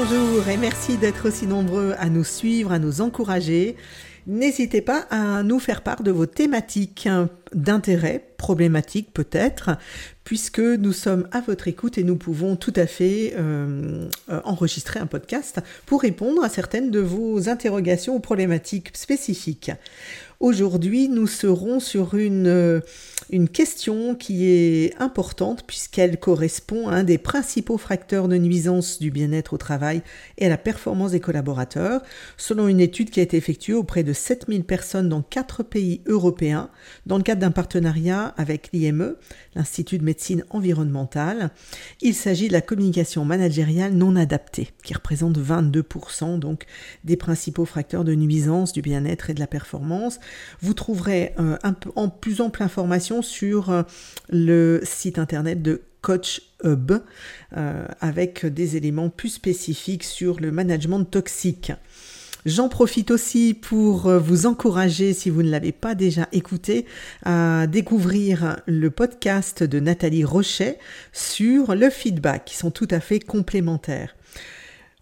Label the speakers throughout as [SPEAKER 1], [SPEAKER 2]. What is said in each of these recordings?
[SPEAKER 1] bonjour et merci d'être aussi nombreux à nous suivre, à nous encourager. N'hésitez pas à nous faire part de vos thématiques d'intérêt, problématiques peut-être, puisque nous sommes à votre écoute et nous pouvons tout à fait euh, enregistrer un podcast pour répondre à certaines de vos interrogations ou problématiques spécifiques. Aujourd'hui, nous serons sur une, une question qui est importante puisqu'elle correspond à un des principaux facteurs de nuisance du bien-être au travail et à la performance des collaborateurs, selon une étude qui a été effectuée auprès de 7000 personnes dans quatre pays européens dans le cadre d'un partenariat avec l'IME, l'Institut de médecine environnementale. Il s'agit de la communication managériale non adaptée, qui représente 22% donc des principaux facteurs de nuisance du bien-être et de la performance. Vous trouverez euh, un en plus ample information sur euh, le site internet de Coach Hub euh, avec des éléments plus spécifiques sur le management toxique. J'en profite aussi pour vous encourager, si vous ne l'avez pas déjà écouté, à découvrir le podcast de Nathalie Rochet sur le feedback, qui sont tout à fait complémentaires.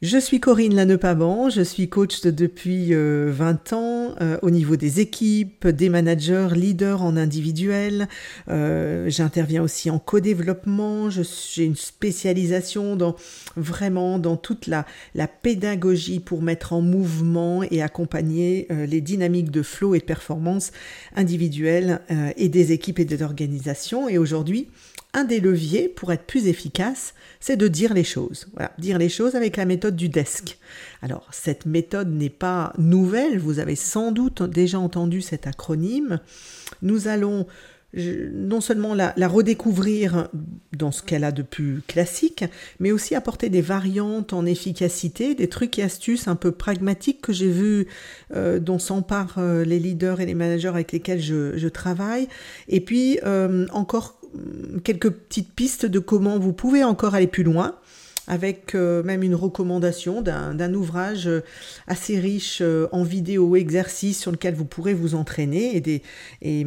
[SPEAKER 1] Je suis Corinne Lannepaban, je suis coach depuis 20 euh, ans euh, au niveau des équipes, des managers, leaders en individuel. Euh, j'interviens aussi en co-développement, j'ai une spécialisation dans vraiment dans toute la, pédagogie pour mettre en mouvement et accompagner les dynamiques de flow et de performance individuelles et des équipes et des organisations. Et aujourd'hui, un des leviers pour être plus efficace, c'est de dire les choses. Voilà, dire les choses avec la méthode du desk. Alors, cette méthode n'est pas nouvelle, vous avez sans doute déjà entendu cet acronyme. Nous allons non seulement la, redécouvrir dans ce qu'elle a de plus classique, mais aussi apporter des variantes en efficacité, des trucs et astuces un peu pragmatiques que j'ai vus, euh, dont s'emparent euh, les leaders et les managers avec lesquels je, travaille, et puis euh, encore quelques petites pistes de comment vous pouvez encore aller plus loin avec euh, même une recommandation d'un ouvrage euh, assez riche euh, en vidéos exercices sur lequel vous pourrez vous entraîner et, des, et,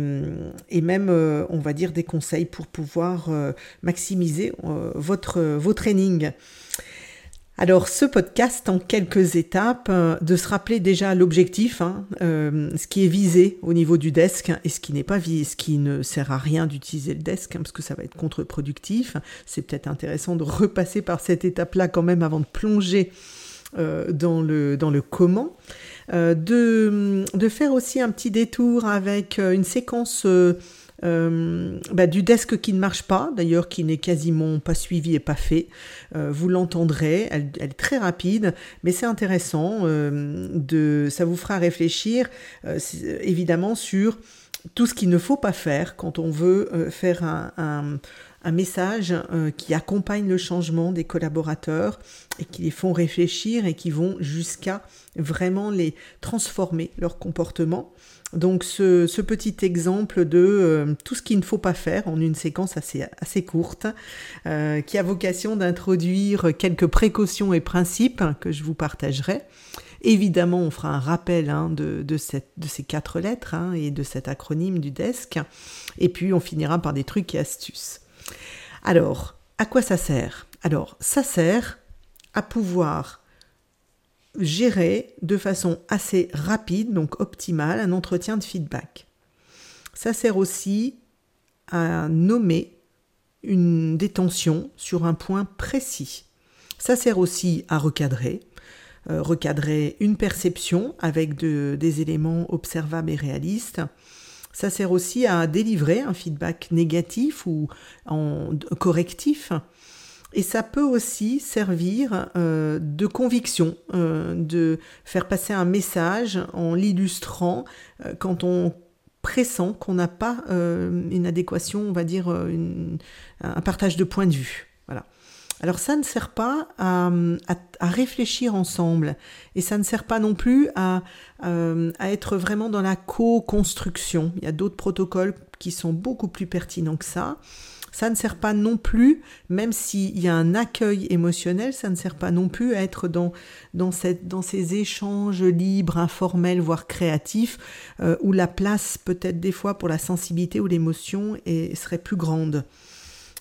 [SPEAKER 1] et même, on va dire, des conseils pour pouvoir maximiser votre, vos trainings. Alors ce podcast en quelques étapes, euh, de se rappeler déjà l'objectif, hein, euh, ce qui est visé au niveau du desk et ce qui n'est pas visé, ce qui ne sert à rien d'utiliser le desk hein, parce que ça va être contre-productif. C'est peut-être intéressant de repasser par cette étape-là quand même avant de plonger euh, dans, le, dans le comment. de, de, faire aussi un petit détour avec une séquence euh, bah, du desk qui ne marche pas, d'ailleurs qui n'est quasiment pas suivi et pas fait. Euh, vous l'entendrez, elle, est très rapide, mais c'est intéressant. Euh, de, ça vous fera réfléchir évidemment sur tout ce qu'il ne faut pas faire quand on veut faire un, un message qui accompagne le changement des collaborateurs et qui les font réfléchir et qui vont jusqu'à vraiment les transformer leur comportement. Donc ce, petit exemple de euh, tout ce qu'il ne faut pas faire en une séquence assez, courte, euh, qui a vocation d'introduire quelques précautions et principes que je vous partagerai. Évidemment, on fera un rappel hein, de, de, ces quatre lettres hein, et de cet acronyme du desk. Et puis on finira par des trucs et astuces. Alors, à quoi ça sert? Alors, ça sert à pouvoir gérer de façon assez rapide, donc optimale, un entretien de feedback. Ça sert aussi à nommer une détention sur un point précis. Ça sert aussi à recadrer, euh, recadrer une perception avec des éléments observables et réalistes. Ça sert aussi à délivrer un feedback négatif ou correctif et ça peut aussi servir euh, de conviction, euh, de faire passer un message en l'illustrant euh, quand on pressent qu'on n'a pas une adéquation, on va dire un partage de points de vue. Voilà. Alors ça ne sert pas à, réfléchir ensemble et ça ne sert pas non plus à, à être vraiment dans la co-construction. Il y a d'autres protocoles qui sont beaucoup plus pertinents que ça. Ça ne sert pas non plus, même s'il y a un accueil émotionnel, ça ne sert pas non plus à être dans, ces échanges libres, informels, voire créatifs, euh, où la place peut-être des fois pour la sensibilité ou l'émotion serait plus grande.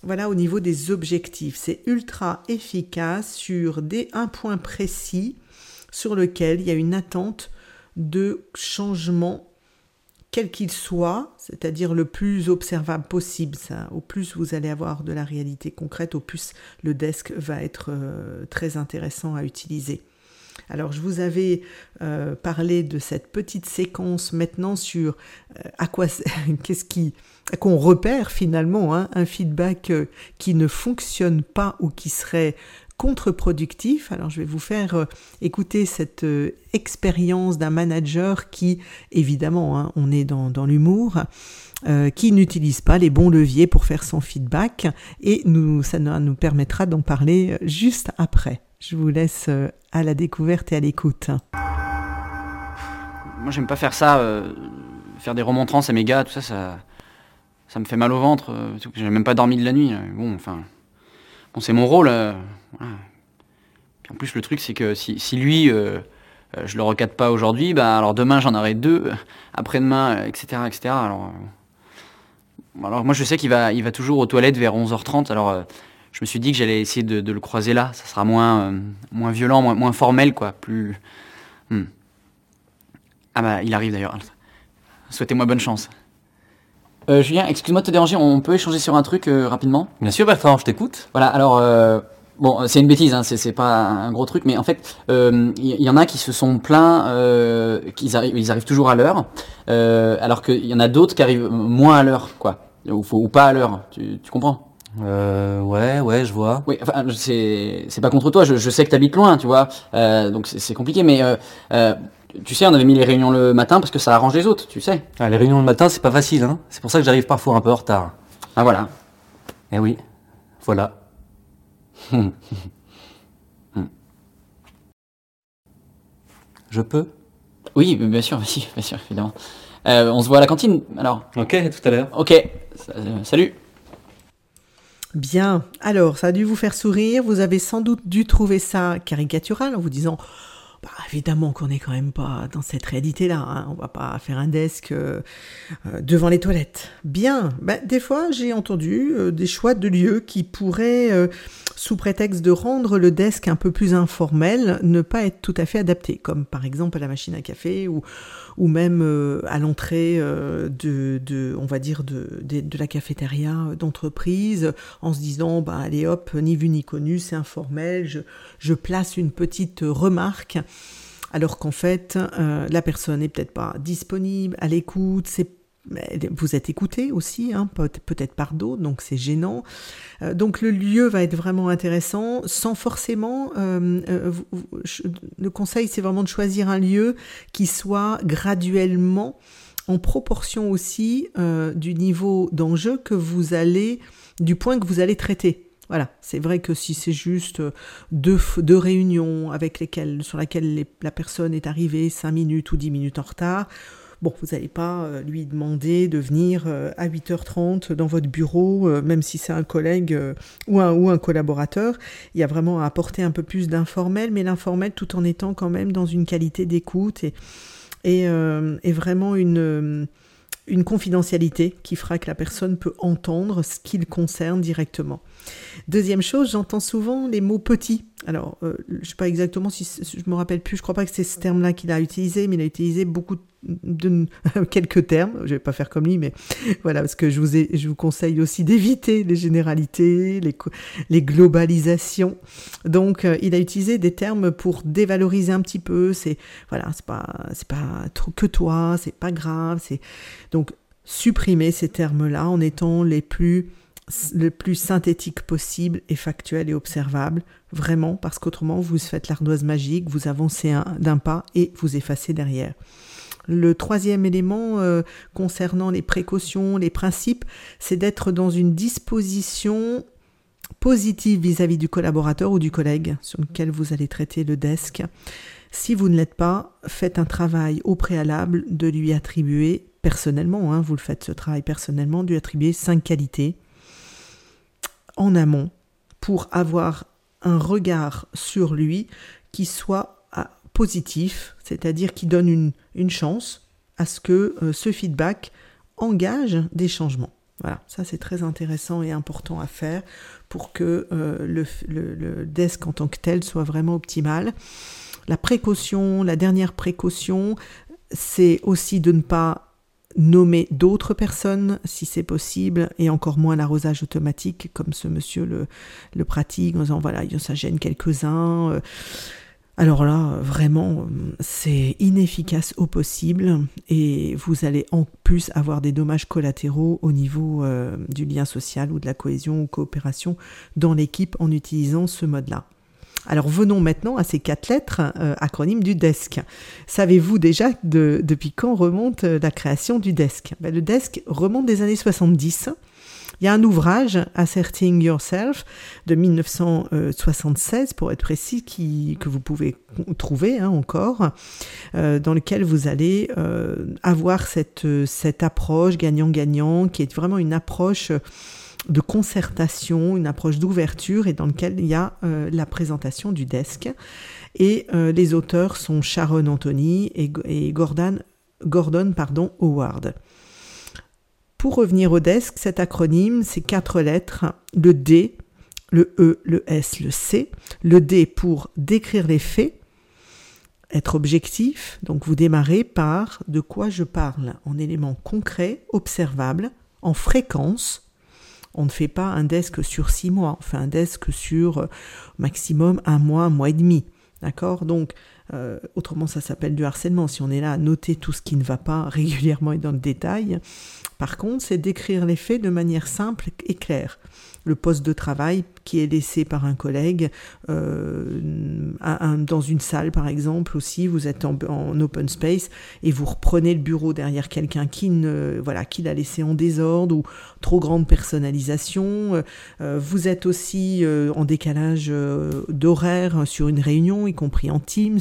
[SPEAKER 1] voilà au niveau des objectifs. C'est ultra efficace sur des, un point précis sur lequel il y a une attente de changement quel qu'il soit, c'est-à-dire le plus observable possible. Ça, au plus vous allez avoir de la réalité concrète, au plus le desk va être euh, très intéressant à utiliser. Alors je vous avais euh, parlé de cette petite séquence maintenant sur euh, à quoi qu'est-ce qui qu'on repère finalement hein, un feedback qui ne fonctionne pas ou qui serait contre-productif. Alors je vais vous faire euh, écouter cette euh, expérience d'un manager qui, évidemment, hein, on est dans, l'humour, euh, qui n'utilise pas les bons leviers pour faire son feedback et nous, ça nous permettra d'en parler juste après. Je vous laisse à la découverte et à l'écoute.
[SPEAKER 2] Moi j'aime pas faire ça, faire des remontrances à mes gars, tout ça, ça, ça me fait mal au ventre. J'ai même pas dormi de la nuit. Bon, enfin, bon, c'est mon rôle. Puis en plus, le truc, c'est que si, lui, euh, euh, je le recadre pas aujourd'hui, bah, alors demain, j'en aurai deux, après-demain, etc., etc. Alors, euh, alors moi, je sais qu'il va, il va toujours aux toilettes vers 11h30. Alors, je me suis dit que j'allais essayer de, le croiser là. Ça sera moins, moins violent, moins, formel, quoi. Plus. Hmm. Ah bah, il arrive d'ailleurs. Souhaitez-moi bonne chance. Julien, excuse-moi de te déranger, on peut échanger sur un truc rapidement?
[SPEAKER 3] Bien sûr Bertrand, je t'écoute.
[SPEAKER 2] Voilà, alors Bon, c'est une bêtise, hein, c'est pas un gros truc, mais en fait, il euh, y, en a qui se sont plaints euh, qu'ils arrivent, ils arrivent toujours à l'heure, euh, alors qu'il y en a d'autres qui arrivent moins à l'heure, quoi, ou, ou pas à l'heure. Tu, tu, comprends?
[SPEAKER 3] Euh, Ouais, ouais, je vois.
[SPEAKER 2] Oui, enfin, c'est pas contre toi. Je, je sais que t'habites loin, tu vois, euh, donc c'est compliqué, mais euh, tu sais, on avait mis les réunions le matin parce que ça arrange les autres, tu sais.
[SPEAKER 3] Ah, les réunions le matin, c'est pas facile, hein. C'est pour ça que j'arrive parfois un peu en retard.
[SPEAKER 2] Ah voilà.
[SPEAKER 3] Eh oui, voilà. Je peux?
[SPEAKER 2] Oui, bien sûr, bien sûr, évidemment. Euh, on se voit à la cantine, alors.
[SPEAKER 3] Ok, tout à l'heure.
[SPEAKER 2] Ok, euh, salut.
[SPEAKER 1] Bien, alors ça a dû vous faire sourire, vous avez sans doute dû trouver ça caricatural en vous disant bah, évidemment qu'on n'est quand même pas dans cette réalité-là. Hein. On va pas faire un desk euh, euh, devant les toilettes. Bien. Bah, des fois, j'ai entendu euh, des choix de lieux qui pourraient, sous prétexte de rendre le desk un peu plus informel, ne pas être tout à fait adaptés. Comme par exemple à la machine à café ou, même à l'entrée de, on va dire, la cafétéria d'entreprise, en se disant, bah, allez hop, ni vu ni connu, c'est informel, je place une petite remarque alors qu'en fait, euh, la personne n'est peut-être pas disponible, à l'écoute, vous êtes écouté aussi, hein, peut-être par d'autres, donc c'est gênant. Euh, donc le lieu va être vraiment intéressant, sans forcément. Euh, le conseil, c'est vraiment de choisir un lieu qui soit graduellement en proportion aussi du niveau d'enjeu que vous allez, du point que vous allez traiter. Voilà, c'est vrai que si c'est juste euh, deux, deux réunions avec lesquelles, sur lesquelles la personne est arrivée 5 minutes ou 10 minutes en retard, Bon, vous n'allez pas euh, lui demander de venir euh, à 8h30 dans votre bureau, même si c'est un collègue ou, un, ou un collaborateur. Il y a vraiment à apporter un peu plus d'informel, mais l'informel tout en étant quand même dans une qualité d'écoute et, et, vraiment une, une confidentialité qui fera que la personne peut entendre ce qu'il concerne directement. Deuxième chose, j'entends souvent les mots petits. Alors, euh, je ne sais pas exactement si je me rappelle plus. Je crois pas que c'est ce terme-là qu'il a utilisé, mais il a utilisé beaucoup de, quelques termes. Je vais pas faire comme lui, mais voilà, parce que je vous, je vous conseille aussi d'éviter les généralités, les, les globalisations. Donc, euh, il a utilisé des termes pour dévaloriser un petit peu. C'est voilà, c'est pas c'est pas trop que toi, c'est pas grave. C'est donc supprimer ces termes-là en étant les plus le plus synthétique possible et factuel et observable, vraiment, parce qu'autrement vous faites l'ardoise magique, vous avancez d'un pas et vous effacez derrière. Le troisième élément euh, concernant les précautions, les principes, c'est d'être dans une disposition positive vis-à-vis du collaborateur ou du collègue sur lequel vous allez traiter le desk. Si vous ne l'êtes pas, faites un travail au préalable de lui attribuer personnellement, hein, vous le faites ce travail personnellement, de lui attribuer cinq qualités en amont pour avoir un regard sur lui qui soit ah, positif, c'est-à-dire qui donne une, chance à ce que euh, ce feedback engage des changements. Voilà, ça c'est très intéressant et important à faire pour que euh, le, le, desk en tant que tel soit vraiment optimal. La précaution, la dernière précaution, c'est aussi de ne pas nommer d'autres personnes si c'est possible et encore moins l'arrosage automatique comme ce monsieur le, pratique en disant voilà ça gêne quelques-uns euh. alors là vraiment c'est inefficace au possible et vous allez en plus avoir des dommages collatéraux au niveau euh, du lien social ou de la cohésion ou coopération dans l'équipe en utilisant ce mode là alors venons maintenant à ces quatre lettres, euh, acronymes du DESC. Savez-vous déjà depuis quand remonte euh, la création du DESC ben, Le DESC remonte des années 70. Il y a un ouvrage, Asserting Yourself, de 1976, pour être précis, que vous pouvez trouver hein, encore, euh, dans lequel vous allez avoir cette, cette approche gagnant-gagnant, qui est vraiment une approche de concertation, une approche d'ouverture et dans lequel il y a euh, la présentation du desk. Et euh, les auteurs sont Sharon Anthony et, Gordon, Gordon pardon, Howard. Pour revenir au desk, cet acronyme, c'est quatre lettres, le D, le E, le S, le C. Le D pour décrire les faits, être objectif, donc vous démarrez par de quoi je parle? en éléments concrets, observables, en fréquence, on ne fait pas un desk sur six mois, on fait un desk sur euh, maximum un mois, un mois et demi. D'accord? Donc, euh, autrement, ça s'appelle du harcèlement. Si on est là à noter tout ce qui ne va pas régulièrement et dans le détail. Par contre, c'est d'écrire les faits de manière simple et claire. Le poste de travail qui est laissé par un collègue euh, dans une salle par exemple aussi vous êtes en, open space et vous reprenez le bureau derrière quelqu'un qui ne voilà qui l'a laissé en désordre ou trop grande personnalisation. Euh, vous êtes aussi euh, en décalage d'horaire sur une réunion y compris en Teams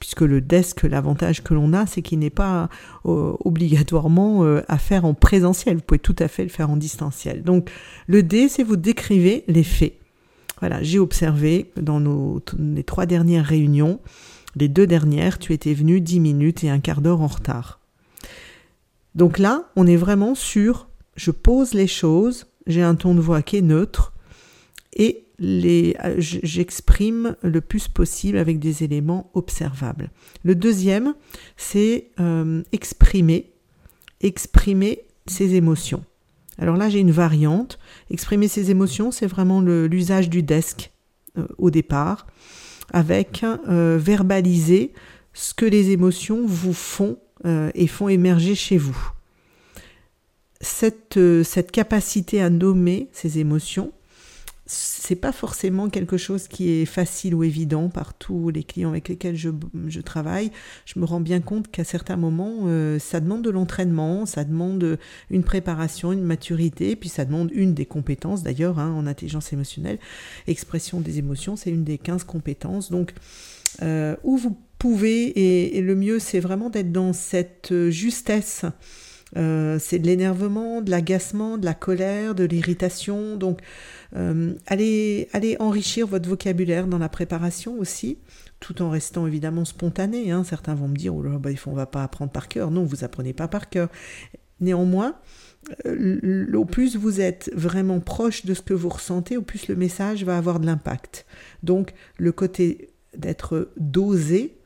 [SPEAKER 1] puisque le desk, l'avantage que l'on a, c'est qu'il n'est pas euh, obligatoirement euh, à faire en présentiel. Vous pouvez tout à fait le faire en distanciel. Donc le D, c'est vous décrivez les faits. Voilà, j'ai observé dans nos, les trois dernières réunions, les deux dernières, tu étais venu dix minutes et un quart d'heure en retard. Donc là, on est vraiment sur je pose les choses, j'ai un ton de voix qui est neutre et j'exprime le plus possible avec des éléments observables. Le deuxième, c'est euh, exprimer, exprimer ses émotions. Alors là, j'ai une variante. Exprimer ses émotions, c'est vraiment l'usage du desk euh, au départ, avec verbaliser ce que les émotions vous font et font émerger chez vous. Cette, cette capacité à nommer ces émotions, c'est pas forcément quelque chose qui est facile ou évident par tous les clients avec lesquels je, travaille. Je me rends bien compte qu'à certains moments, euh, ça demande de l'entraînement, ça demande une préparation, une maturité, puis ça demande une des compétences d'ailleurs hein, en intelligence émotionnelle. Expression des émotions, c'est une des 15 compétences. Donc, euh, où vous pouvez, et le mieux, c'est vraiment d'être dans cette justesse euh, c'est de l'énervement, de l'agacement, de la colère, de l'irritation. Donc, euh, allez, allez enrichir votre vocabulaire dans la préparation aussi, tout en restant évidemment spontané. Hein. Certains vont me dire, oh là, bah, on va pas apprendre par cœur. Non, vous apprenez pas par cœur. Néanmoins, euh, au plus vous êtes vraiment proche de ce que vous ressentez, au plus le message va avoir de l'impact. Donc, le côté d'être dosé,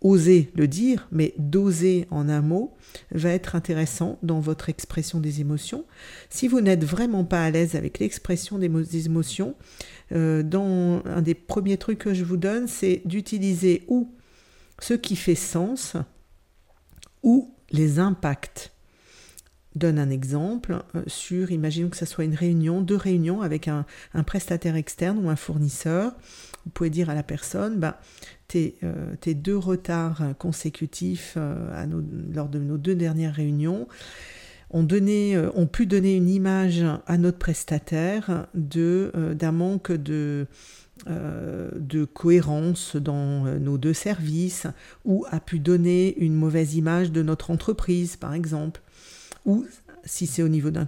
[SPEAKER 1] oser le dire, mais doser en un mot va être intéressant dans votre expression des émotions. Si vous n'êtes vraiment pas à l'aise avec l'expression des émotions, euh, dans un des premiers trucs que je vous donne, c'est d'utiliser ou ce qui fait sens ou les impacts. Donne un exemple euh, sur, imaginons que ce soit une réunion, deux réunions avec un, prestataire externe ou un fournisseur. Vous pouvez dire à la personne, bah, euh, tes, deux retards consécutifs euh, lors de nos deux dernières réunions ont, donné, euh, ont pu donner une image à notre prestataire d'un manque de, de cohérence dans nos deux services ou a pu donner une mauvaise image de notre entreprise, par exemple. Si c'est au niveau d'un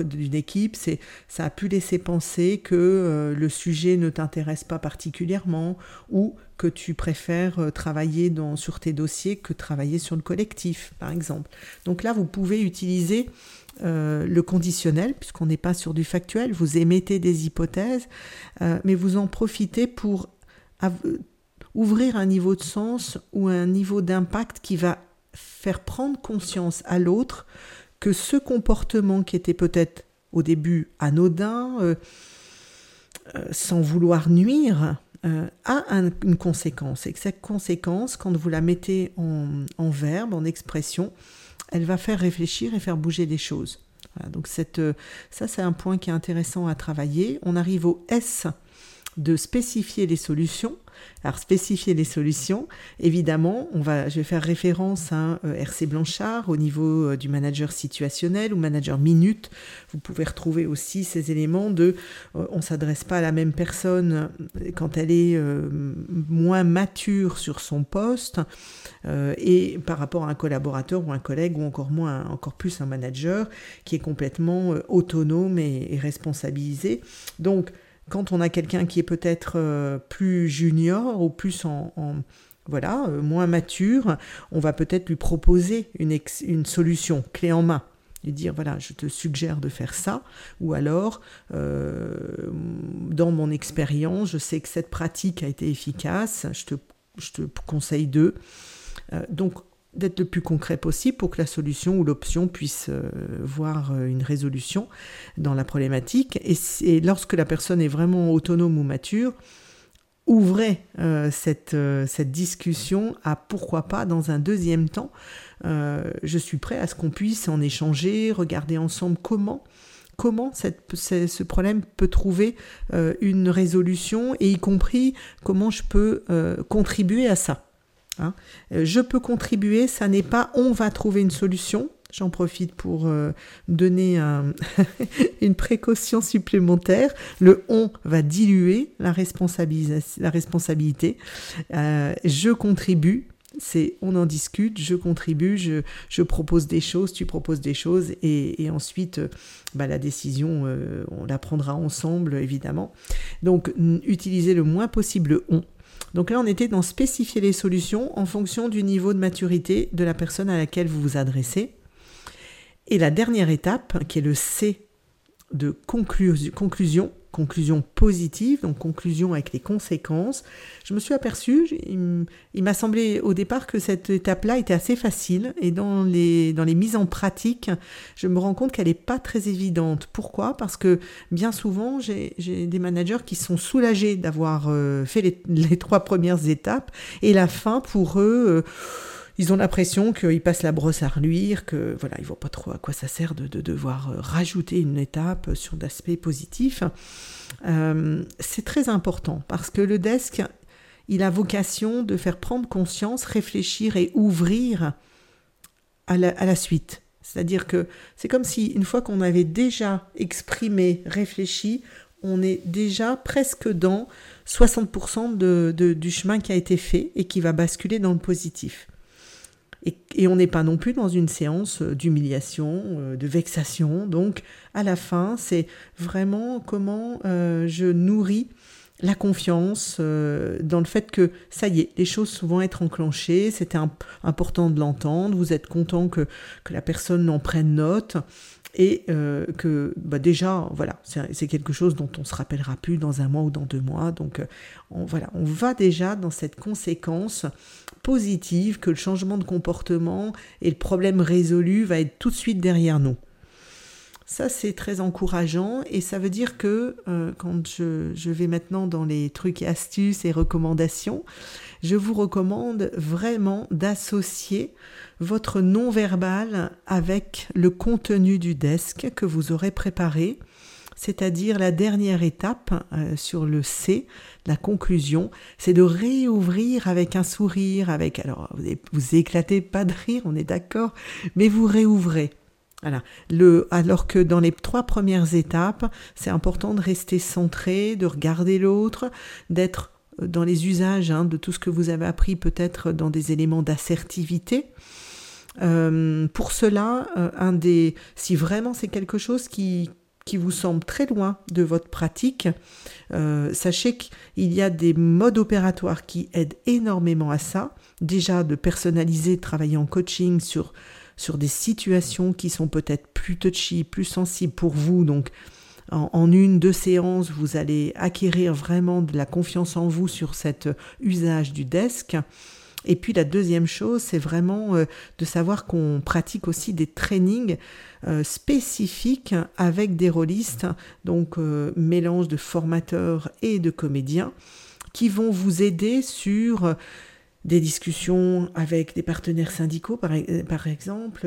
[SPEAKER 1] d'une équipe, c'est ça a pu laisser penser que euh, le sujet ne t'intéresse pas particulièrement ou que tu préfères euh, travailler sur tes dossiers que travailler sur le collectif, par exemple. Donc là, vous pouvez utiliser euh, le conditionnel, puisqu'on n'est pas sur du factuel, vous émettez des hypothèses, mais vous en profitez pour ouvrir un niveau de sens ou un niveau d'impact qui va faire prendre conscience à l'autre que ce comportement qui était peut-être au début anodin, euh, euh, sans vouloir nuire, euh, a une conséquence. Et que cette conséquence, quand vous la mettez en, verbe, en expression, elle va faire réfléchir et faire bouger les choses. donc ça, c'est un point qui est intéressant à travailler. On arrive au S de spécifier les solutions. Alors spécifier les solutions, évidemment, on va, je vais faire référence à euh, RC Blanchard au niveau euh, du manager situationnel ou manager minute. Vous pouvez retrouver aussi ces éléments de euh, on s'adresse pas à la même personne quand elle est moins mature sur son poste et par rapport à un collaborateur ou un collègue ou encore moins encore plus un manager qui est complètement autonome et responsabilisé. Donc quand on a quelqu'un qui est peut-être euh, plus junior ou plus en, voilà, euh, moins mature, on va peut-être lui proposer une, solution clé en main. Lui dire, voilà, je te suggère de faire ça. Ou alors, euh, dans mon expérience, je sais que cette pratique a été efficace, je te, je te conseille de. donc, d'être le plus concret possible pour que la solution ou l'option puisse euh, voir euh, une résolution dans la problématique. Et, lorsque la personne est vraiment autonome ou mature, ouvrez euh, cette, discussion à pourquoi pas dans un deuxième temps. je suis prêt à ce qu'on puisse en échanger, regarder ensemble comment ce problème peut trouver une résolution et y compris comment je peux contribuer à ça. Hein. Euh, je peux contribuer, ça n'est pas on va trouver une solution. J'en profite pour euh, donner une précaution supplémentaire. Le on va diluer la, responsabilité. Euh, je contribue, c'est on en discute, je contribue, je, propose des choses, tu proposes des choses, et, ensuite bah, la décision, on la prendra ensemble évidemment. Donc utiliser le moins possible le on. Donc là, on était dans spécifier les solutions en fonction du niveau de maturité de la personne à laquelle vous vous adressez. Et la dernière étape, qui est le C de conclusion, conclusion positive, donc conclusion avec les conséquences, je me suis aperçu, il m'a semblé au départ que cette étape-là était assez facile et dans les, dans les mises en pratique, je me rends compte qu'elle n'est pas très évidente. Pourquoi? Parce que bien souvent, j'ai des managers qui sont soulagés d'avoir euh, fait les, trois premières étapes et la fin pour eux... Euh, ils ont l'impression qu'ils passent la brosse à reluire, que voilà, ils voient pas trop à quoi ça sert de, devoir euh, rajouter une étape sur d'aspects positifs. Euh, c'est très important parce que le desk, il a vocation de faire prendre conscience, réfléchir et ouvrir à la, suite. C'est-à-dire que c'est comme si une fois qu'on avait déjà exprimé, réfléchi, on est déjà presque dans 60% de, du chemin qui a été fait et qui va basculer dans le positif. Et, on n'est pas non plus dans une séance euh, d'humiliation, euh, de vexation. Donc, à la fin, c'est vraiment comment euh, je nourris la confiance dans le fait que ça y est, les choses vont être enclenchées, c'était important de l'entendre, vous êtes content que, que la personne en prenne note et que bah déjà, voilà, c'est quelque chose dont on se rappellera plus dans un mois ou dans deux mois. Donc, on, voilà, on va déjà dans cette conséquence positive, que le changement de comportement et le problème résolu va être tout de suite derrière nous. Ça, c'est très encourageant et ça veut dire que euh, quand je, vais maintenant dans les trucs et astuces et recommandations, je vous recommande vraiment d'associer votre non-verbal avec le contenu du desk que vous aurez préparé c'est-à-dire la dernière étape euh, sur le C, la conclusion, c'est de réouvrir avec un sourire, avec alors vous, vous éclatez pas de rire, on est d'accord, mais vous réouvrez. Alors que dans les trois premières étapes, c'est important de rester centré, de regarder l'autre, d'être euh, dans les usages hein, de tout ce que vous avez appris, peut-être dans des éléments d'assertivité. Euh, pour cela, euh, un des, si vraiment c'est quelque chose qui, vous semble très loin de votre pratique, sachez qu'il y a des modes opératoires qui aident énormément à ça. Déjà de personnaliser, de travailler en coaching sur, sur des situations qui sont peut-être plus touchy, plus sensibles pour vous. Donc en, une, deux séances, vous allez acquérir vraiment de la confiance en vous sur cet usage du desk. Et puis la deuxième chose, c'est vraiment euh, de savoir qu'on pratique aussi des trainings euh, spécifiques avec des rôlistes, donc euh, mélange de formateurs et de comédiens, qui vont vous aider sur des discussions avec des partenaires syndicaux, par, par exemple,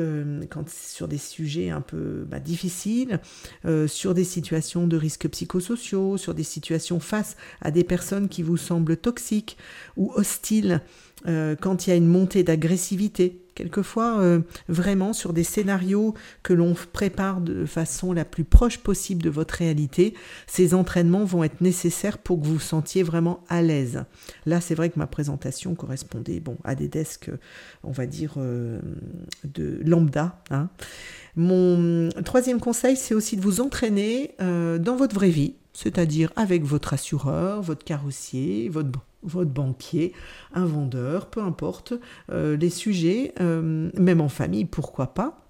[SPEAKER 1] quand sur des sujets un peu bah, difficiles, euh, sur des situations de risques psychosociaux, sur des situations face à des personnes qui vous semblent toxiques ou hostiles, euh, quand il y a une montée d'agressivité. Quelquefois, euh, vraiment sur des scénarios que l'on prépare de façon la plus proche possible de votre réalité, ces entraînements vont être nécessaires pour que vous vous sentiez vraiment à l'aise. Là, c'est vrai que ma présentation correspondait bon, à des desks, on va dire, euh, de lambda. Hein. Mon troisième conseil, c'est aussi de vous entraîner euh, dans votre vraie vie, c'est-à-dire avec votre assureur, votre carrossier, votre banquier, un vendeur, peu importe, euh, les sujets, euh, même en famille, pourquoi pas.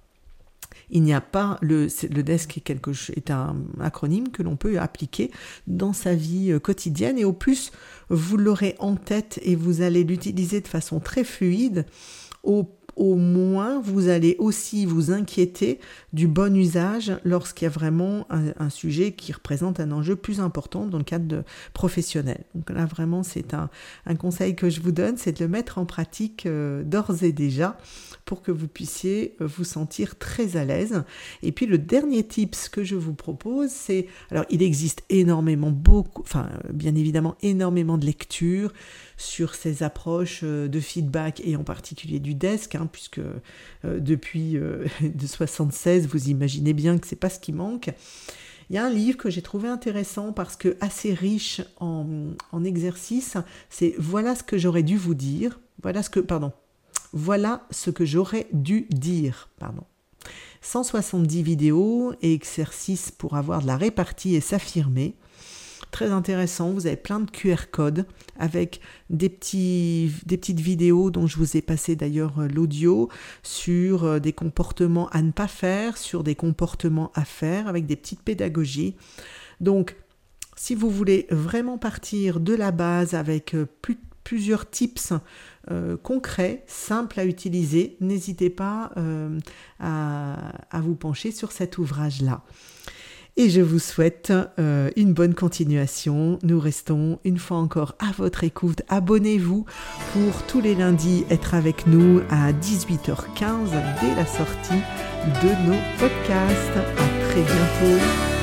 [SPEAKER 1] Il n'y a pas le, le desk est un acronyme que l'on peut appliquer dans sa vie euh, quotidienne et au plus vous l'aurez en tête et vous allez l'utiliser de façon très fluide au au moins vous allez aussi vous inquiéter du bon usage lorsqu'il y a vraiment un, sujet qui représente un enjeu plus important dans le cadre professionnel. Donc là vraiment c'est un, conseil que je vous donne, c'est de le mettre en pratique euh, d'ores et déjà pour que vous puissiez euh, vous sentir très à l'aise. Et puis le dernier tips que je vous propose, c'est, alors il existe énormément, beaucoup, enfin bien évidemment énormément de lectures, sur ces approches euh, de feedback et en particulier du desk, hein, puisque euh, depuis euh, de 76, vous imaginez bien que c'est pas ce qui manque. Il y a un livre que j'ai trouvé intéressant parce que assez riche en, en exercices, c'est Voilà ce que j'aurais dû vous dire. Voilà ce que, pardon, voilà ce que j'aurais dû dire, pardon. 170 vidéos et exercices pour avoir de la répartie et s'affirmer très intéressant. Vous avez plein de QR codes avec des, petits, des petites vidéos dont je vous ai passé d'ailleurs euh, l'audio sur euh, des comportements à ne pas faire, sur des comportements à faire avec des petites pédagogies. Donc, si vous voulez vraiment partir de la base avec euh, plusieurs tips concrets, simples à utiliser, n'hésitez pas à, vous pencher sur cet ouvrage-là. Et je vous souhaite euh, une bonne continuation. Nous restons une fois encore à votre écoute. Abonnez-vous pour tous les lundis être avec nous à 18h15 dès la sortie de nos podcasts. À très bientôt.